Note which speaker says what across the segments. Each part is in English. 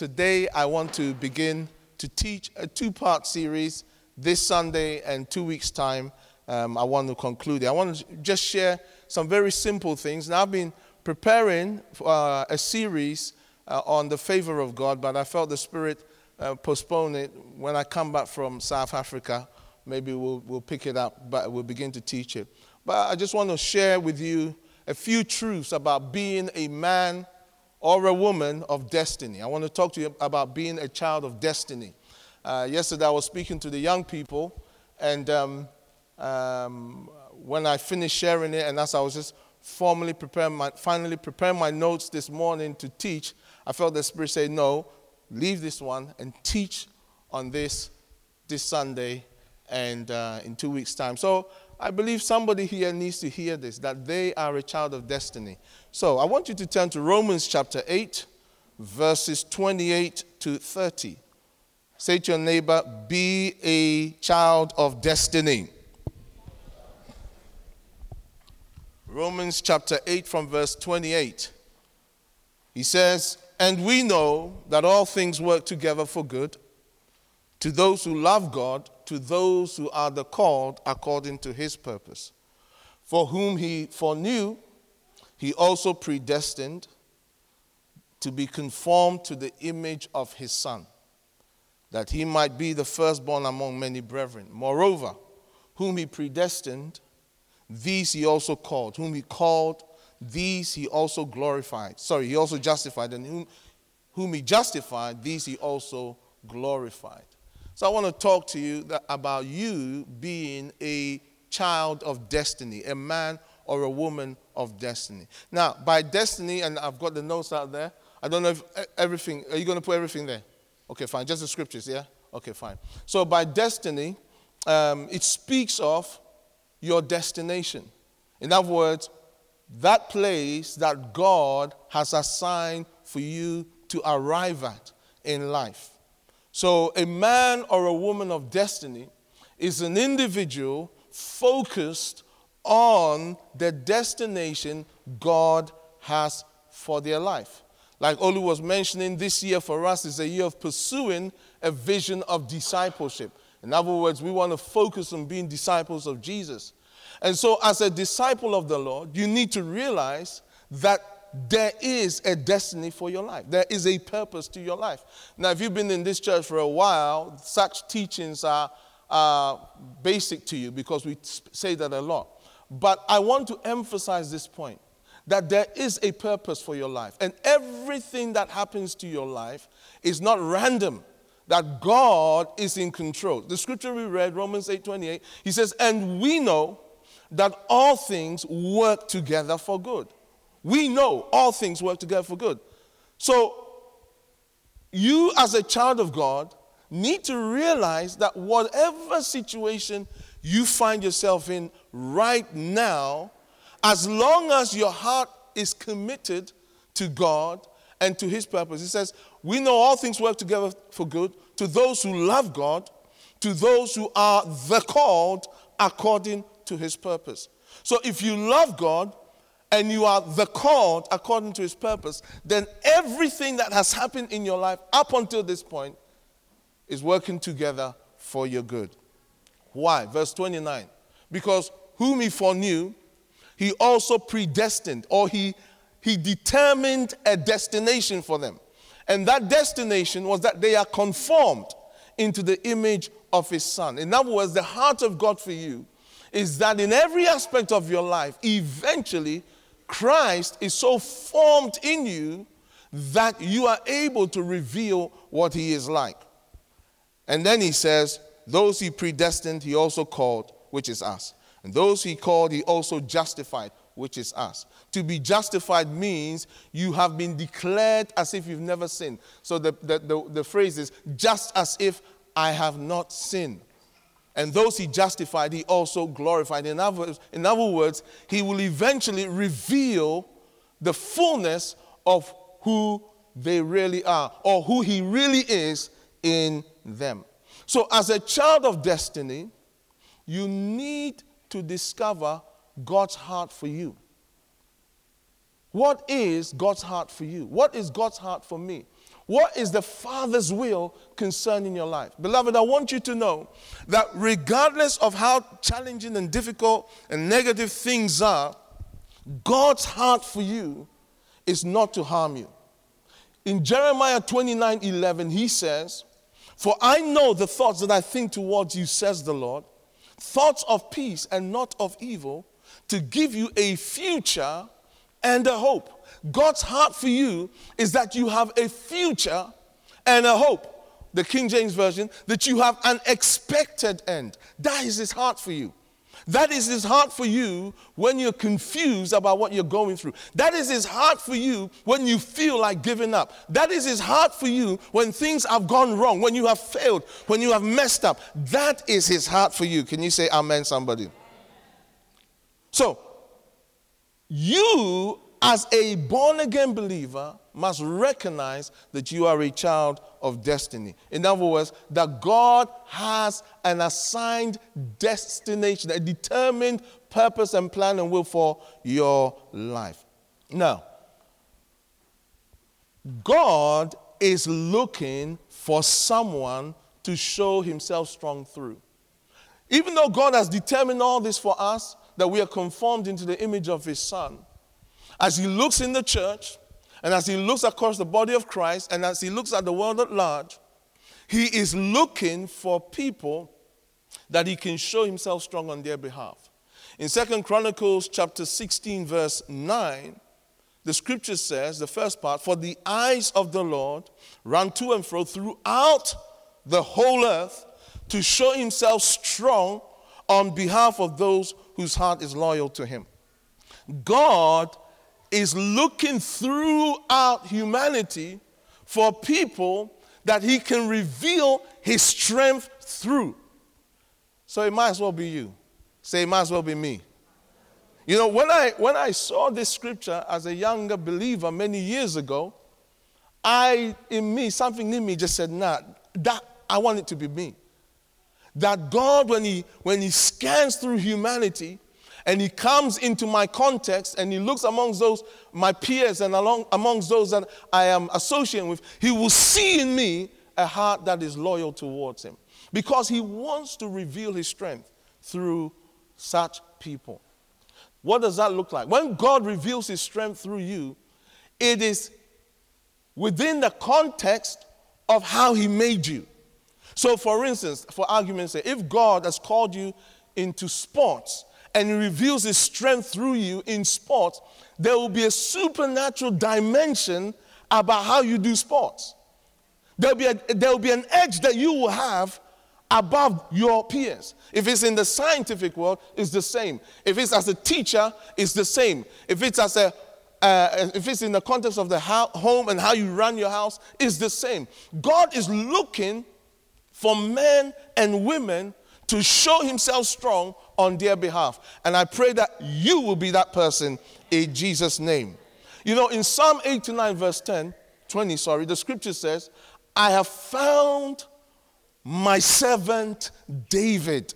Speaker 1: today I want to begin to teach a two part series this Sunday and two weeks' time. Um, I want to conclude it. I want to just share some very simple things. Now, I've been preparing uh, a series uh, on the favor of God, but I felt the Spirit uh, postpone it. When I come back from South Africa, maybe we'll, we'll pick it up, but we'll begin to teach it. But I just want to share with you a few truths about being a man or a woman of destiny. I want to talk to you about being a child of destiny. Uh, yesterday, I was speaking to the young people, and um, um, when I finished sharing it, and as I was just formally preparing my, finally preparing my notes this morning to teach, I felt the Spirit say, No, leave this one and teach on this this Sunday and uh, in two weeks' time. So I believe somebody here needs to hear this that they are a child of destiny. So I want you to turn to Romans chapter 8, verses 28 to 30. Say to your neighbor, Be a child of destiny. Romans chapter 8, from verse 28. He says, And we know that all things work together for good to those who love God, to those who are the called according to his purpose. For whom he foreknew, he also predestined to be conformed to the image of his Son, that he might be the firstborn among many brethren. Moreover, whom he predestined, these he also called. Whom he called, these he also glorified. Sorry, he also justified. And whom, whom he justified, these he also glorified. So I want to talk to you about you being a child of destiny, a man or a woman of destiny. Now, by destiny, and I've got the notes out there. I don't know if everything, are you going to put everything there? Okay, fine. Just the scriptures, yeah? Okay, fine. So by destiny, um, it speaks of your destination. In other words, that place that God has assigned for you to arrive at in life. So, a man or a woman of destiny is an individual focused on the destination God has for their life. Like Olu was mentioning, this year for us is a year of pursuing a vision of discipleship. In other words, we want to focus on being disciples of Jesus. And so, as a disciple of the Lord, you need to realize that there is a destiny for your life. There is a purpose to your life. Now, if you've been in this church for a while, such teachings are, are basic to you because we say that a lot. But I want to emphasize this point that there is a purpose for your life. And everything that happens to your life is not random. That God is in control. The scripture we read, Romans 8 28, he says, And we know that all things work together for good we know all things work together for good. So, you as a child of God need to realize that whatever situation you find yourself in right now, as long as your heart is committed to God and to His purpose, He says, We know all things work together for good to those who love God, to those who are the called according to His purpose. So if you love God, and you are the called according to his purpose, then everything that has happened in your life up until this point is working together for your good. Why? Verse 29. Because whom he foreknew, he also predestined, or he, he determined a destination for them. And that destination was that they are conformed into the image of his son. In other words, the heart of God for you is that in every aspect of your life, eventually Christ is so formed in you that you are able to reveal what he is like. And then he says, Those he predestined, he also called, which is us. And those he called, he also justified, which is us. To be justified means you have been declared as if you've never sinned. So the, the, the, the phrase is, just as if I have not sinned. And those he justified, he also glorified. In other, in other words, he will eventually reveal the fullness of who they really are or who he really is in them. So, as a child of destiny, you need to discover God's heart for you. What is God's heart for you? What is God's heart for me? What is the Father's will concerning your life? Beloved, I want you to know that regardless of how challenging and difficult and negative things are, God's heart for you is not to harm you. In Jeremiah 29 11, he says, For I know the thoughts that I think towards you, says the Lord, thoughts of peace and not of evil, to give you a future and a hope. God's heart for you is that you have a future and a hope. The King James Version, that you have an expected end. That is his heart for you. That is his heart for you when you're confused about what you're going through. That is his heart for you when you feel like giving up. That is his heart for you when things have gone wrong, when you have failed, when you have messed up. That is his heart for you. Can you say amen, somebody? So, you as a born again believer must recognize that you are a child of destiny. In other words, that God has an assigned destination, a determined purpose and plan and will for your life. Now, God is looking for someone to show himself strong through. Even though God has determined all this for us, that we are conformed into the image of his son, as he looks in the church, and as he looks across the body of Christ, and as he looks at the world at large, he is looking for people that he can show himself strong on their behalf. In Second Chronicles chapter 16, verse 9, the scripture says, the first part, for the eyes of the Lord run to and fro throughout the whole earth to show himself strong on behalf of those whose heart is loyal to him. God is looking throughout humanity for people that he can reveal his strength through. So it might as well be you. Say, it might as well be me. You know, when I, when I saw this scripture as a younger believer many years ago, I, in me, something in me just said, nah, that, I want it to be me. That God, when he, when he scans through humanity, and he comes into my context and he looks amongst those my peers and along amongst those that I am associating with, he will see in me a heart that is loyal towards him because he wants to reveal his strength through such people. What does that look like? When God reveals his strength through you, it is within the context of how he made you. So, for instance, for argument's sake, if God has called you into sports, and he reveals his strength through you in sports, there will be a supernatural dimension about how you do sports. There'll be, a, there'll be an edge that you will have above your peers. If it's in the scientific world, it's the same. If it's as a teacher, it's the same. If it's as a uh, if it's in the context of the ho- home and how you run your house, it's the same. God is looking for men and women to show himself strong on their behalf. And I pray that you will be that person in Jesus' name. You know, in Psalm 89, verse 10, 20, sorry, the scripture says, I have found my servant David.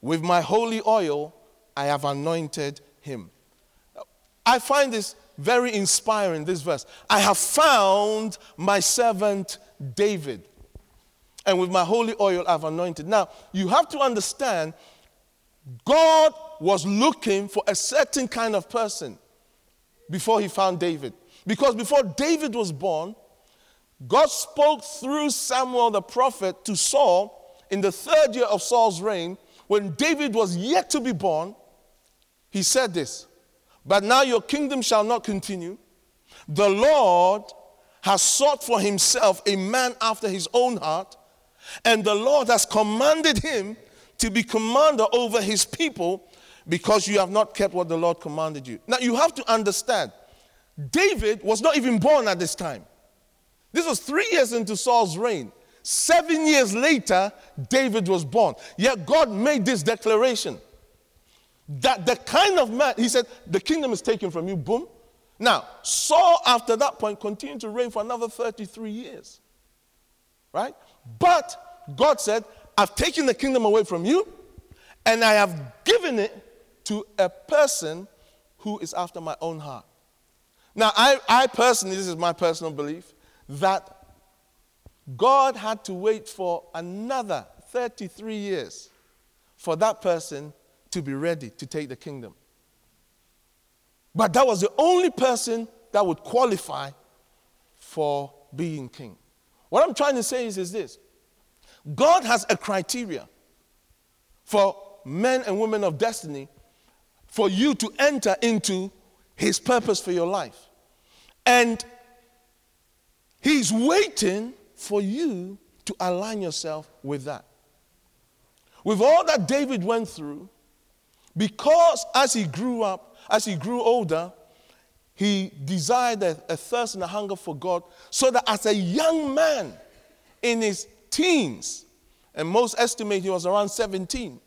Speaker 1: With my holy oil, I have anointed him. I find this very inspiring, this verse. I have found my servant David. And with my holy oil, I've anointed. Now, you have to understand God was looking for a certain kind of person before he found David. Because before David was born, God spoke through Samuel the prophet to Saul in the third year of Saul's reign, when David was yet to be born. He said this But now your kingdom shall not continue. The Lord has sought for himself a man after his own heart, and the Lord has commanded him to be commander over his people because you have not kept what the Lord commanded you. Now, you have to understand, David was not even born at this time. This was three years into Saul's reign. Seven years later, David was born. Yet God made this declaration that the kind of man, he said, the kingdom is taken from you, boom. Now, Saul, after that point, continued to reign for another 33 years. Right? But God said, I've taken the kingdom away from you and I have given it to a person who is after my own heart. Now, I, I personally, this is my personal belief, that God had to wait for another 33 years for that person to be ready to take the kingdom. But that was the only person that would qualify for being king. What I'm trying to say is, is this God has a criteria for men and women of destiny for you to enter into his purpose for your life. And he's waiting for you to align yourself with that. With all that David went through, because as he grew up, as he grew older, he desired a, a, thirst and a hunger for God, so that as a young man in his teens, and most estimate he was around 17,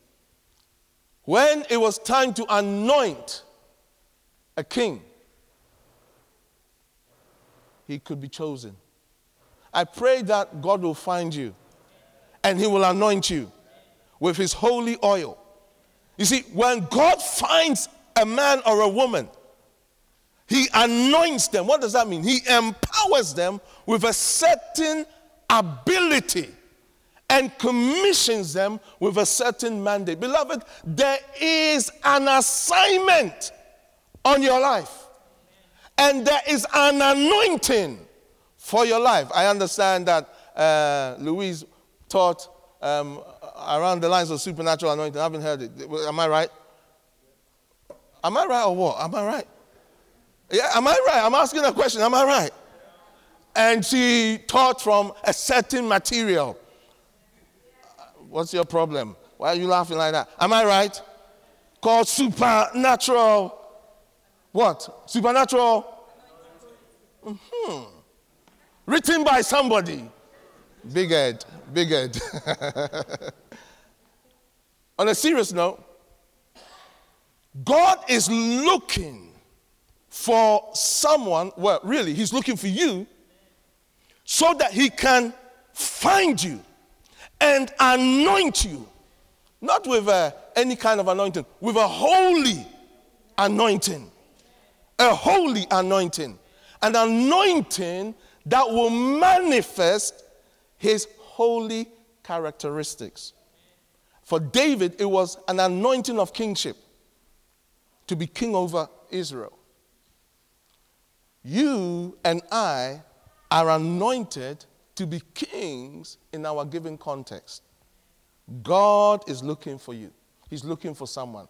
Speaker 1: when it was time to anoint a king, he could be chosen. I pray that God will find you and he will anoint you with his holy oil. You see, when God finds a man or a woman, he anoints them. What does that mean? He empowers them with a certain ability and commissions them with a certain mandate. Beloved, there is an assignment on your life, and there is an anointing for your life. I understand that uh, Louise taught um, around the lines of supernatural anointing. I haven't heard it. Am I right? Am I right or what? Am I right? Yeah, am I right? I'm asking a question. Am I right? And she taught from a certain material. What's your problem? Why are you laughing like that? Am I right? Called supernatural. What? Supernatural? hmm Written by somebody. Big head. Big head. On a serious note, God is looking for someone, well, really, He's looking for you so that He can find you and anoint you. Not with uh, any kind of anointing, with a holy anointing. A holy anointing. An anointing that will manifest his holy characteristics. For David, it was an anointing of kingship to be king over Israel. You and I are anointed to be kings in our given context. God is looking for you, He's looking for someone.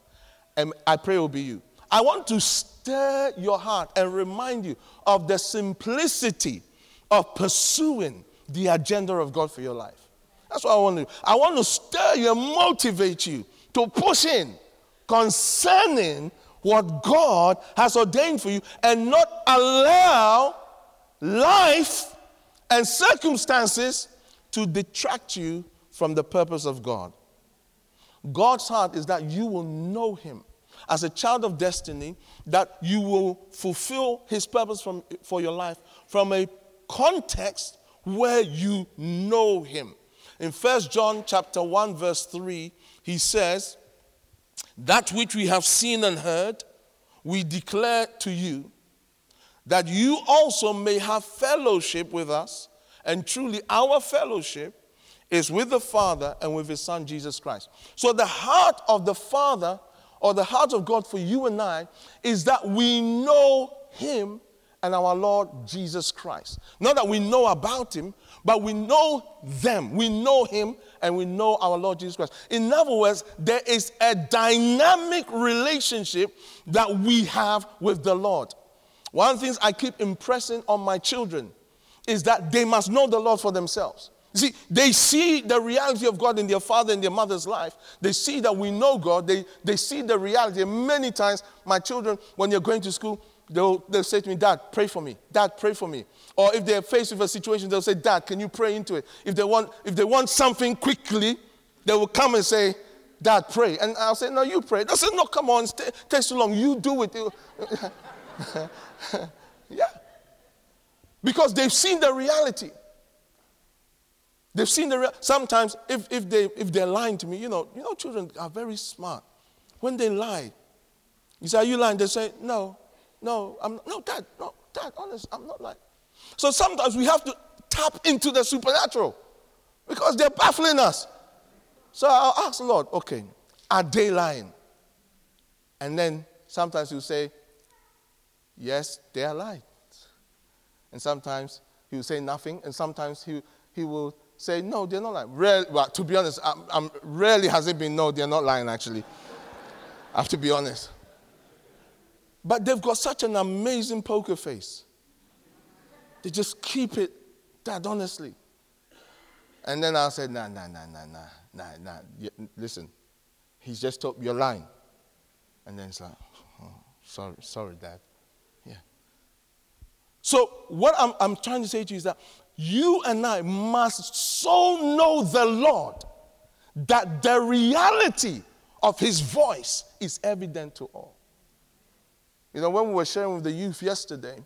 Speaker 1: And I pray it will be you. I want to stir your heart and remind you of the simplicity of pursuing the agenda of God for your life. That's what I want to do. I want to stir you and motivate you to push in concerning what God has ordained for you and not allow life and circumstances to detract you from the purpose of God. God's heart is that you will know Him as a child of destiny, that you will fulfill His purpose from, for your life from a context where you know Him. In 1 John chapter 1 verse 3, he says, "That which we have seen and heard, we declare to you, that you also may have fellowship with us. And truly, our fellowship is with the Father and with His Son, Jesus Christ. So, the heart of the Father or the heart of God for you and I is that we know Him and our Lord Jesus Christ. Not that we know about Him, but we know them. We know Him and we know our Lord Jesus Christ. In other words, there is a dynamic relationship that we have with the Lord. One of the things I keep impressing on my children is that they must know the Lord for themselves. You see, they see the reality of God in their father and their mother's life. They see that we know God. They, they see the reality. Many times, my children, when they're going to school, they'll, they'll say to me, Dad, pray for me. Dad, pray for me. Or if they're faced with a situation, they'll say, Dad, can you pray into it? If they want, if they want something quickly, they will come and say, Dad, pray. And I'll say, No, you pray. They'll say, No, come on, it takes too long. You do it. yeah. Because they've seen the reality. They've seen the real. Sometimes, if, if, they, if they're lying to me, you know, you know, children are very smart. When they lie, you say, Are you lying? They say, No, no, I'm no, dad, no, dad, honest, I'm not lying. So sometimes we have to tap into the supernatural because they're baffling us. So I'll ask the Lord, okay, are they lying? And then sometimes he'll say, yes, they are lying. And sometimes he will say nothing, and sometimes he, he will say, no, they're not lying. Rarely, well, to be honest, I'm, I'm, rarely has it been, no, they're not lying, actually. I have to be honest. But they've got such an amazing poker face. They just keep it that honestly. And then I said, nah, nah, nah, nah, nah, nah, nah. Listen, he's just told you're lying. And then it's like, oh, sorry, sorry, Dad. So what I'm, I'm trying to say to you is that you and I must so know the Lord that the reality of his voice is evident to all. You know, when we were sharing with the youth yesterday,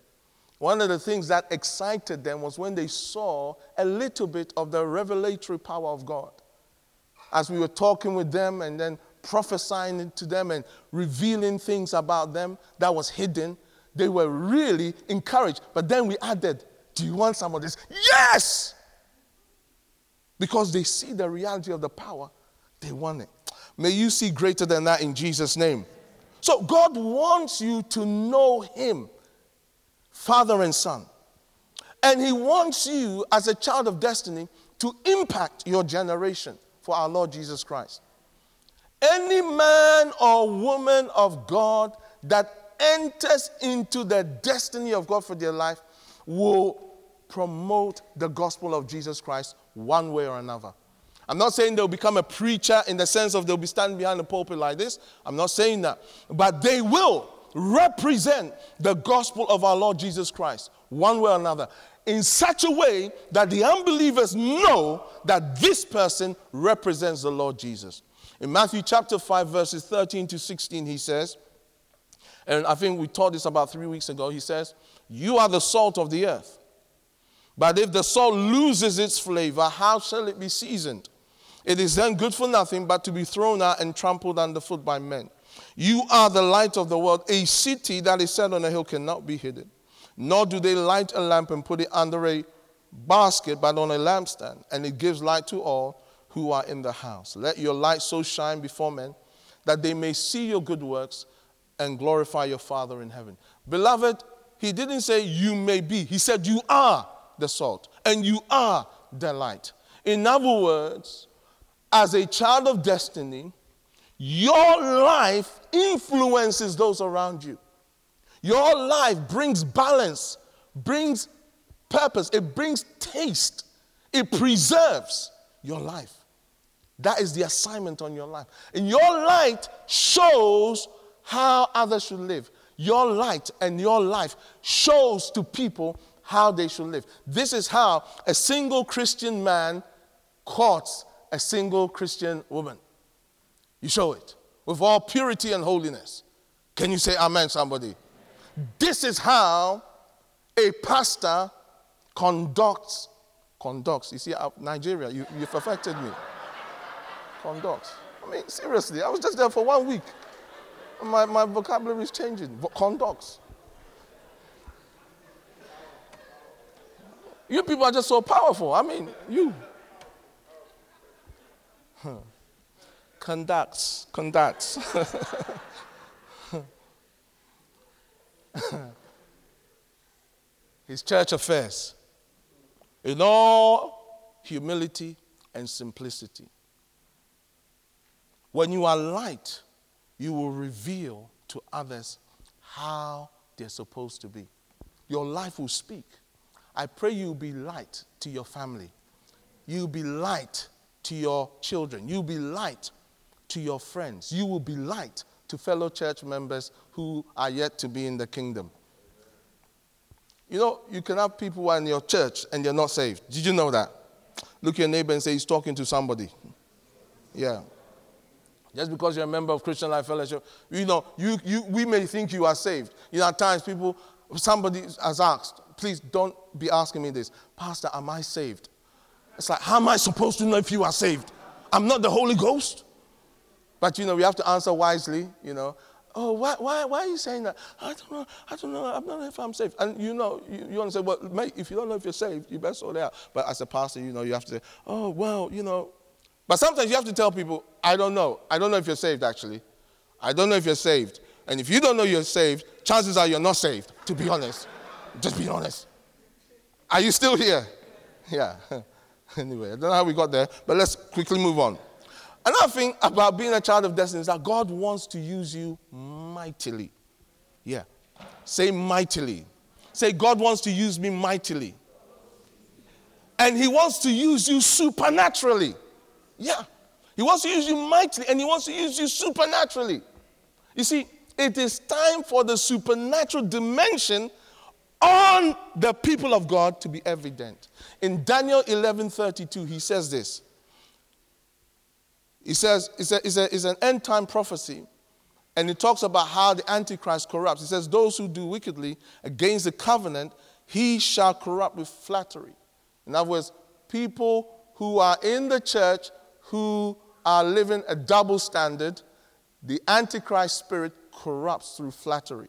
Speaker 1: one of the things that excited them was when they saw a little bit of the revelatory power of God. As we were talking with them and then prophesying to them and revealing things about them that was hidden, they were really encouraged. But then we added, Do you want some of this? Yes! Because they see the reality of the power, they want it. May you see greater than that in Jesus' name. So God wants you to know Him, Father and Son. And He wants you, as a child of destiny, to impact your generation for our Lord Jesus Christ. Any man or woman of God that enters into the destiny of God for their life will promote the gospel of Jesus Christ one way or another. I'm not saying they'll become a preacher in the sense of they'll be standing behind the pulpit like this. I'm not saying that. But they will represent the gospel of our Lord Jesus Christ, one way or another, in such a way that the unbelievers know that this person represents the Lord Jesus. In Matthew chapter 5, verses 13 to 16, he says, and I think we taught this about three weeks ago, he says, You are the salt of the earth. But if the salt loses its flavor, how shall it be seasoned? It is then good for nothing but to be thrown out and trampled underfoot by men. You are the light of the world. A city that is set on a hill cannot be hidden. Nor do they light a lamp and put it under a basket, but on a lampstand, and it gives light to all who are in the house. Let your light so shine before men that they may see your good works and glorify your Father in heaven. Beloved, he didn't say you may be, he said you are the salt and you are the light. In other words, as a child of destiny, your life influences those around you. Your life brings balance, brings purpose, it brings taste, it preserves your life. That is the assignment on your life. And your light shows how others should live. Your light and your life shows to people how they should live. This is how a single Christian man courts a single Christian woman. You show it with all purity and holiness. Can you say amen, somebody? This is how a pastor conducts, conducts. You see, uh, Nigeria, you, you've affected me. Conducts. I mean, seriously, I was just there for one week. My, my vocabulary is changing. Conducts. You people are just so powerful. I mean, you. Conducts, conducts. His church affairs. In all humility and simplicity. When you are light, you will reveal to others how they're supposed to be. Your life will speak. I pray you be light to your family. You be light to your children. You'll be light to your friends. You will be light to fellow church members who are yet to be in the kingdom. You know, you can have people who are in your church and they're not saved. Did you know that? Look at your neighbor and say he's talking to somebody. Yeah. Just because you're a member of Christian Life Fellowship, you know, you, you, we may think you are saved. You know, at times people, somebody has asked, please don't be asking me this, Pastor, am I saved? It's like, how am I supposed to know if you are saved? I'm not the Holy Ghost. But you know, we have to answer wisely, you know. oh, why, why, why are you saying that? I don't know. I don't know. I don't know if I'm saved. And you know, you, you want to say, well, mate, if you don't know if you're saved, you better sort it out. But as a pastor, you know, you have to say, oh, well, you know. But sometimes you have to tell people, I don't know. I don't know if you're saved, actually. I don't know if you're saved. And if you don't know you're saved, chances are you're not saved, to be honest. Just be honest. Are you still here? Yeah. anyway, I don't know how we got there, but let's quickly move on. Another thing about being a child of destiny is that God wants to use you mightily. Yeah. Say mightily. Say, God wants to use me mightily. And He wants to use you supernaturally. Yeah. He wants to use you mightily and He wants to use you supernaturally. You see, it is time for the supernatural dimension on the people of God to be evident. In Daniel 11:32, he says this. He says it's, a, it's, a, it's an end time prophecy, and it talks about how the Antichrist corrupts. He says, Those who do wickedly against the covenant, he shall corrupt with flattery. In other words, people who are in the church who are living a double standard, the Antichrist spirit corrupts through flattery.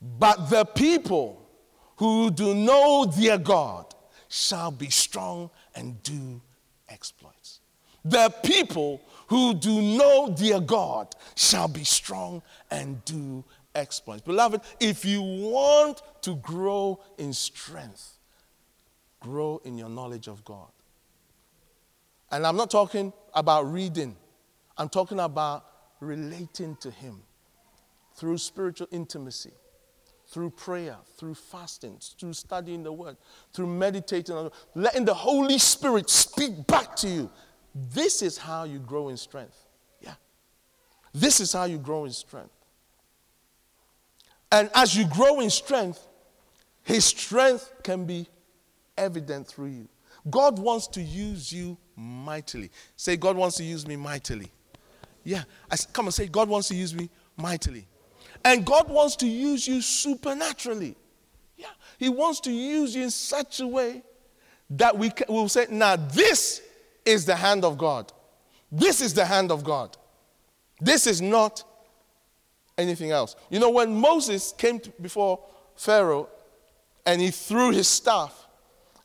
Speaker 1: But the people who do know their God shall be strong and do exploits. The people who do know their God shall be strong and do exploits. Beloved, if you want to grow in strength, grow in your knowledge of God. And I'm not talking about reading, I'm talking about relating to Him through spiritual intimacy through prayer, through fasting, through studying the word, through meditating letting the Holy Spirit speak back to you. This is how you grow in strength. Yeah. This is how you grow in strength. And as you grow in strength, his strength can be evident through you. God wants to use you mightily. Say, God wants to use me mightily. Yeah. I, come and say, God wants to use me mightily. And God wants to use you supernaturally. Yeah. He wants to use you in such a way that we will say, now this is the hand of God. This is the hand of God. This is not anything else. You know, when Moses came before Pharaoh and he threw his staff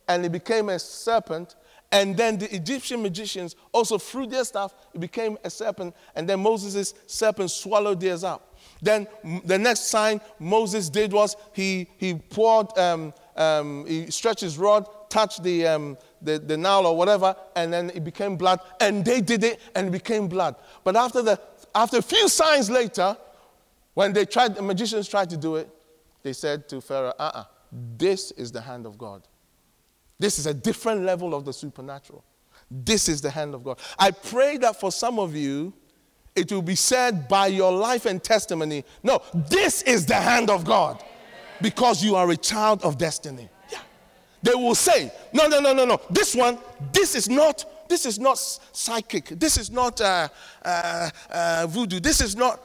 Speaker 1: and it became a serpent, and then the Egyptian magicians also threw their staff, it became a serpent, and then Moses' serpent swallowed theirs up. Then the next sign Moses did was he, he poured, um, um, he stretched his rod, touched the, um, the, the Nile or whatever, and then it became blood. And they did it and it became blood. But after, the, after a few signs later, when they tried, the magicians tried to do it, they said to Pharaoh, uh uh-uh, uh this is the hand of God. This is a different level of the supernatural. This is the hand of God. I pray that for some of you, it will be said by your life and testimony no, this is the hand of God because you are a child of destiny. Yeah. They will say, no, no, no, no, no. This one, this is not. This is not psychic. This is not uh, uh, uh, voodoo. This is not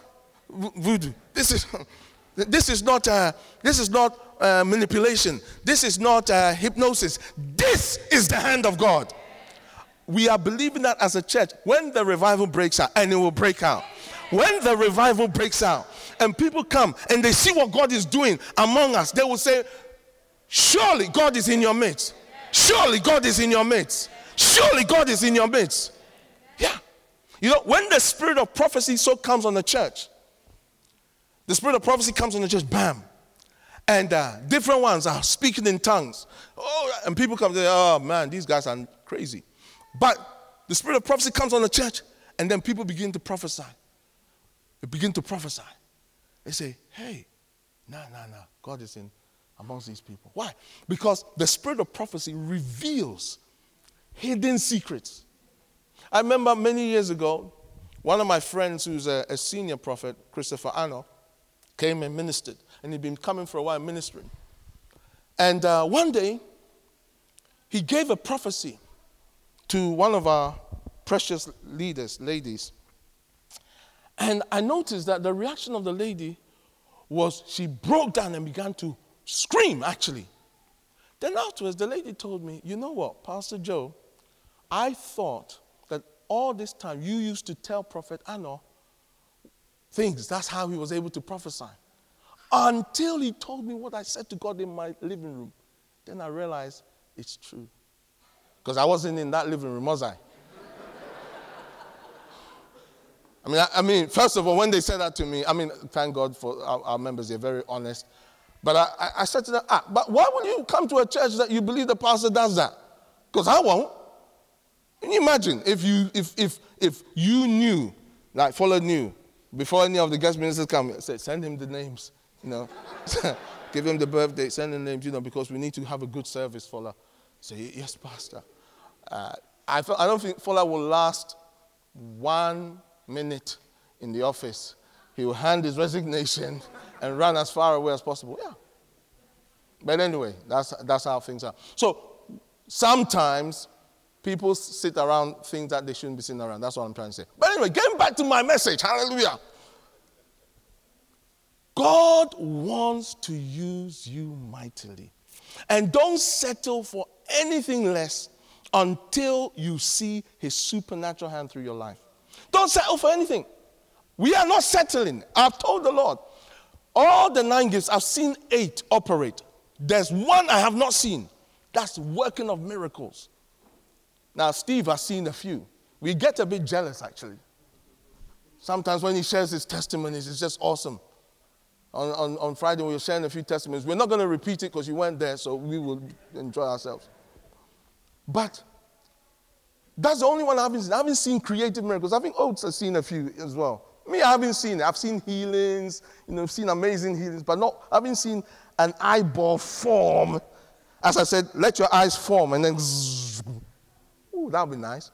Speaker 1: voodoo. This is this is not uh, this is not uh, manipulation. This is not uh, hypnosis. This is the hand of God we are believing that as a church when the revival breaks out, and it will break out. When the revival breaks out, and people come and they see what God is doing among us, they will say, Surely God is in your midst. Surely God is in your midst. Surely God is in your midst. Yeah. You know, when the spirit of prophecy so comes on the church, the spirit of prophecy comes on the church, bam. And uh, different ones are speaking in tongues. Oh, and people come say, oh man, these guys are crazy. But the spirit of prophecy comes on the church, and then people begin to prophesy. They begin to prophesy. They say, hey, nah, nah, nah, God is in amongst these people. Why? Because the spirit of prophecy reveals hidden secrets. I remember many years ago, one of my friends who's a, a senior prophet, Christopher Anno, came and ministered. And he'd been coming for a while ministering. And uh, one day, he gave a prophecy to one of our precious leaders, ladies. And I noticed that the reaction of the lady was she broke down and began to scream, actually. Then afterwards, the lady told me, You know what, Pastor Joe, I thought that all this time you used to tell Prophet Anno things. That's how he was able to prophesy. Until he told me what I said to God in my living room. Then I realized it's true. Because I wasn't in that living room, was I? I mean, I, I, mean, first of all, when they said that to me, I mean, thank God for our, our members, they're very honest. But I, I, I said to them, ah, but why would you come to a church that you believe the pastor does that? Because I won't. Can you imagine if you if if if you knew, like Fuller knew, before any of the guest ministers come, say, send him the names, you know. Give him the birthday, send him names, you know, because we need to have a good service, Fuller. Say, yes, Pastor. Uh, I, I don't think Fuller will last one minute in the office. He will hand his resignation and run as far away as possible. Yeah. But anyway, that's, that's how things are. So sometimes people sit around things that they shouldn't be sitting around. That's what I'm trying to say. But anyway, getting back to my message, hallelujah. God wants to use you mightily. And don't settle for anything less until you see his supernatural hand through your life. Don't settle for anything. We are not settling. I've told the Lord, all the nine gifts, I've seen eight operate. There's one I have not seen. That's working of miracles. Now, Steve has seen a few. We get a bit jealous, actually. Sometimes when he shares his testimonies, it's just awesome. On, on, on Friday, we were sharing a few testimonies. We're not going to repeat it because you weren't there, so we will enjoy ourselves. But that's the only one I haven't seen. I haven't seen creative miracles. I think Oates has seen a few as well. Me, I haven't seen. I've seen healings, you know, I've seen amazing healings, but not, I haven't seen an eyeball form. As I said, let your eyes form and then, ooh, that would be nice.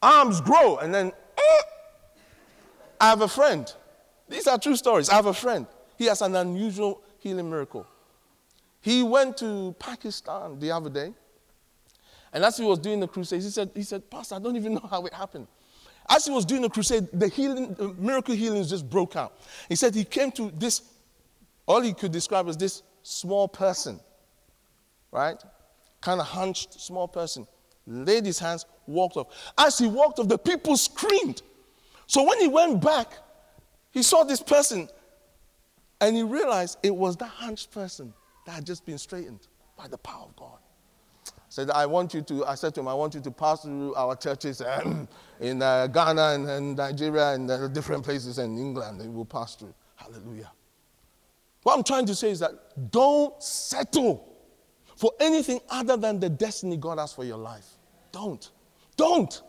Speaker 1: Arms grow and then, eh. I have a friend. These are true stories. I have a friend. He has an unusual healing miracle. He went to Pakistan the other day and as he was doing the crusade, he said, he said, Pastor, I don't even know how it happened. As he was doing the crusade, the healing, the miracle healings just broke out. He said he came to this, all he could describe as this small person, right? Kind of hunched, small person. Laid his hands, walked off. As he walked off, the people screamed. So when he went back, he saw this person and he realized it was that hunched person that had just been straightened by the power of God said, I want you to, I said to him, I want you to pass through our churches um, in uh, Ghana and, and, Nigeria and uh, different places in England. And we'll pass through. Hallelujah. What I'm trying to say is that don't settle for anything other than the destiny God has for your life. Don't. Don't.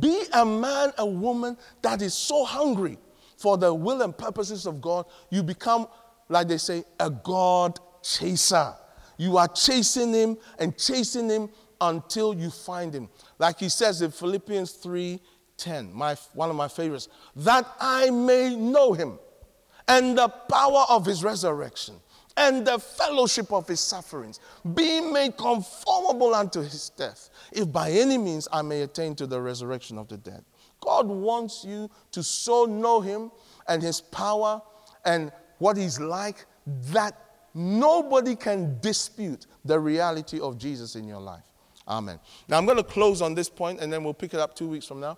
Speaker 1: Be a man, a woman that is so hungry for the will and purposes of God, you become, like they say, a God chaser. You are chasing him and chasing him until you find him. Like he says in Philippians 3:10, my, one of my favorites, that I may know him and the power of his resurrection and the fellowship of his sufferings, being made conformable unto his death, if by any means I may attain to the resurrection of the dead. God wants you to so know him and his power and what he's like that Nobody can dispute the reality of Jesus in your life. Amen. Now, I'm going to close on this point and then we'll pick it up two weeks from now.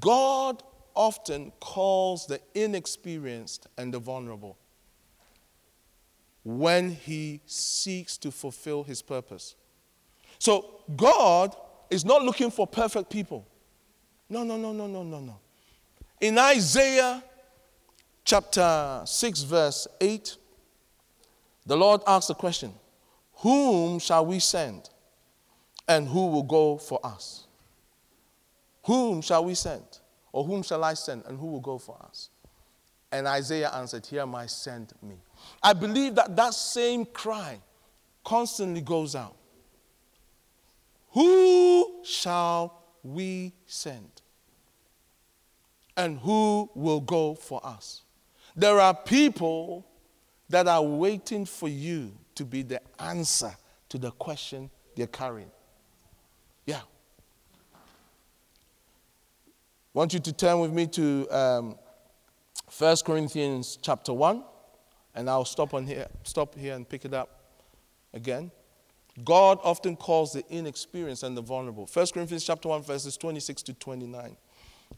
Speaker 1: God often calls the inexperienced and the vulnerable when he seeks to fulfill his purpose. So, God is not looking for perfect people. No, no, no, no, no, no, no. In Isaiah chapter 6, verse 8, the Lord asked the question Whom shall we send? And who will go for us? Whom shall we send? Or whom shall I send? And who will go for us? And Isaiah answered, Here am I, send me. I believe that that same cry constantly goes out. Who shall we send? And who will go for us? There are people that are waiting for you to be the answer to the question they're carrying. Yeah. I want you to turn with me to um, 1 Corinthians chapter 1, and I'll stop on here, stop here and pick it up again. God often calls the inexperienced and the vulnerable. 1 Corinthians chapter 1, verses 26 to 29.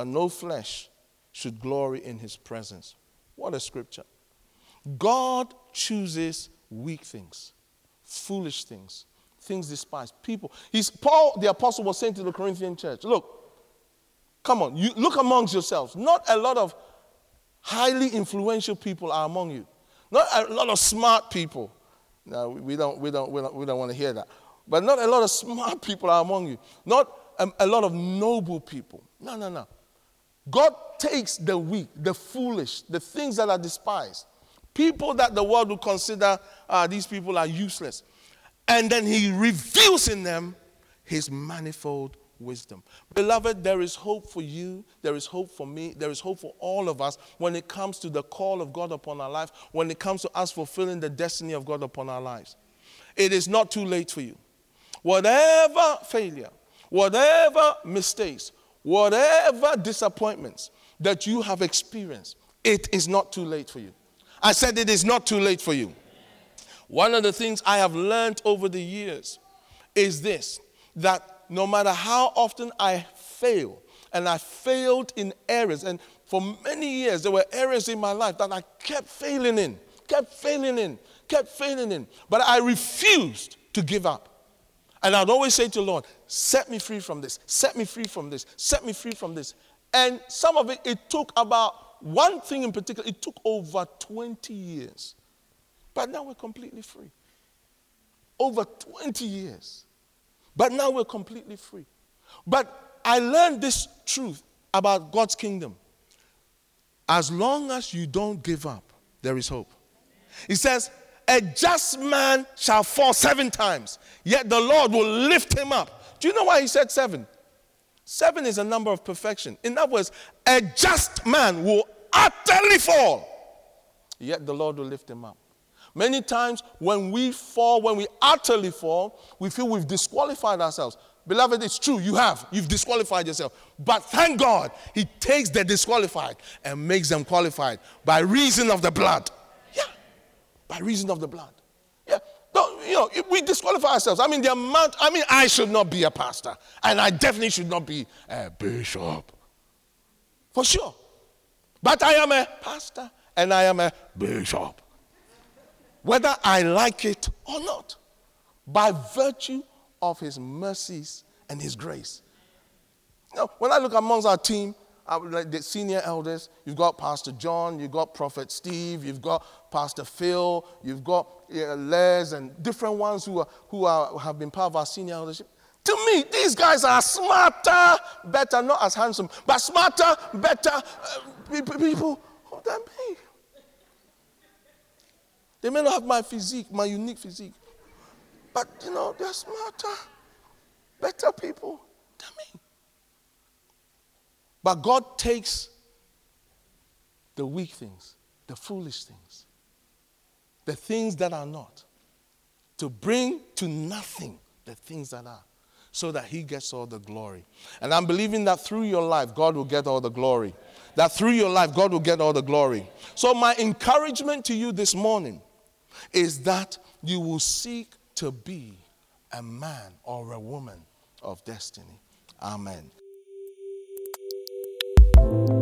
Speaker 1: that no flesh should glory in his presence. What a scripture. God chooses weak things, foolish things, things despised. People. He's, Paul, the apostle, was saying to the Corinthian church, look, come on, you look amongst yourselves. Not a lot of highly influential people are among you. Not a lot of smart people. No, we don't, we don't, we don't, we don't want to hear that. But not a lot of smart people are among you. Not a, a lot of noble people. No, no, no. God takes the weak, the foolish, the things that are despised, people that the world would consider uh, these people are useless, and then He reveals in them His manifold wisdom. Beloved, there is hope for you, there is hope for me, there is hope for all of us when it comes to the call of God upon our life, when it comes to us fulfilling the destiny of God upon our lives. It is not too late for you. Whatever failure, whatever mistakes, whatever disappointments that you have experienced, it is not too late for you. I said it is not too late for you. One of the things I have learned over the years is this that no matter how often I fail, and I failed in areas, and for many years there were areas in my life that I kept failing in, kept failing in, kept failing in, but I refused to give up. And I'd always say to Lord, set me free from this, set me free from this, set me free from this. And some of it, it took about one thing in particular, it took over 20 years. But now we're completely free. Over 20 years. But now we're completely free. But I learned this truth about God's kingdom. As long as you don't give up, there is hope. He says, a just man shall fall seven times, yet the Lord will lift him up. Do you know why he said seven? Seven is a number of perfection. In other words, a just man will utterly fall, yet the Lord will lift him up. Many times when we fall, when we utterly fall, we feel we've disqualified ourselves. Beloved, it's true, you have. You've disqualified yourself. But thank God, He takes the disqualified and makes them qualified by reason of the blood by reason of the blood. Yeah. No, you know, we disqualify ourselves. I mean, the amount, I mean, I should not be a pastor, and I definitely should not be a bishop. For sure. But I am a pastor and I am a bishop. Whether I like it or not, by virtue of his mercies and his grace. You know, when I look amongst our team, like the senior elders. You've got Pastor John, you've got Prophet Steve, you've got Pastor Phil, you've got Les, and different ones who, are, who are, have been part of our senior eldership. To me, these guys are smarter, better, not as handsome, but smarter, better uh, people than me. They may not have my physique, my unique physique, but you know, they're smarter, better people than me. But God takes the weak things, the foolish things, the things that are not, to bring to nothing the things that are, so that He gets all the glory. And I'm believing that through your life, God will get all the glory. That through your life, God will get all the glory. So, my encouragement to you this morning is that you will seek to be a man or a woman of destiny. Amen.
Speaker 2: You